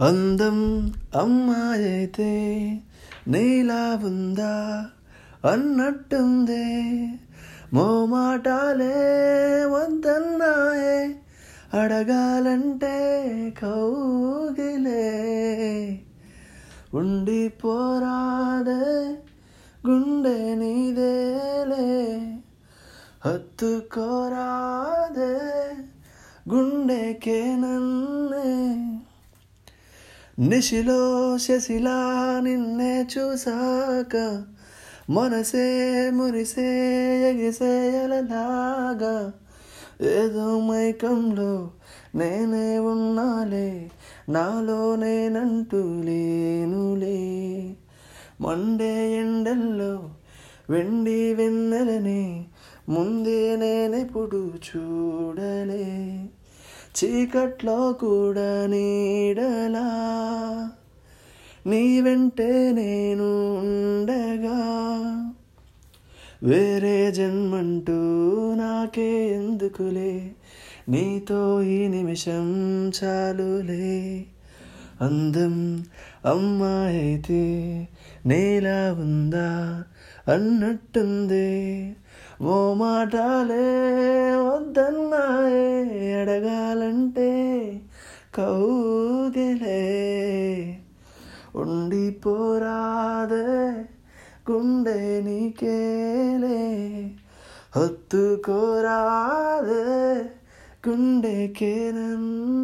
అందం అమ్మాయైతే నీలా ఉందా అన్నట్టుందే. మోమాటాలే వద్దన్నాయే అడగాలంటే కౌగిలే. ఉండిపోరాదే గుండె నీదేలే హత్తుకోరాదే గుండెకేనన్న నిశిలో శశిలా నిన్నే చూసాక మనసే మురిసే ఎగిసే అలలాగా ఏదో మైకంలో నేనే ఉన్నాలే నాలో నేనంటూ లేనులే. మండే ఎండల్లో వెండి వెన్నెలని ముందే నేనెప్పుడు చూడలే. చీకట్లో కూడా నీడ నీ వెంటే నేను ఉండగా. వేరే జన్మంటూ నాకే ఎందుకులే? నీతో ఈ నిమిషం చాలులే. అందం అమ్మాయితే నేలా ఉందా అన్నట్టుంది. ఓ మాటాలే వద్దన్నాయే అడగాలంటే కౌగిలే. ఉండిపోరాదే గుండె నీకేలే హత్తుకోరాదే గుండెకే నన్నే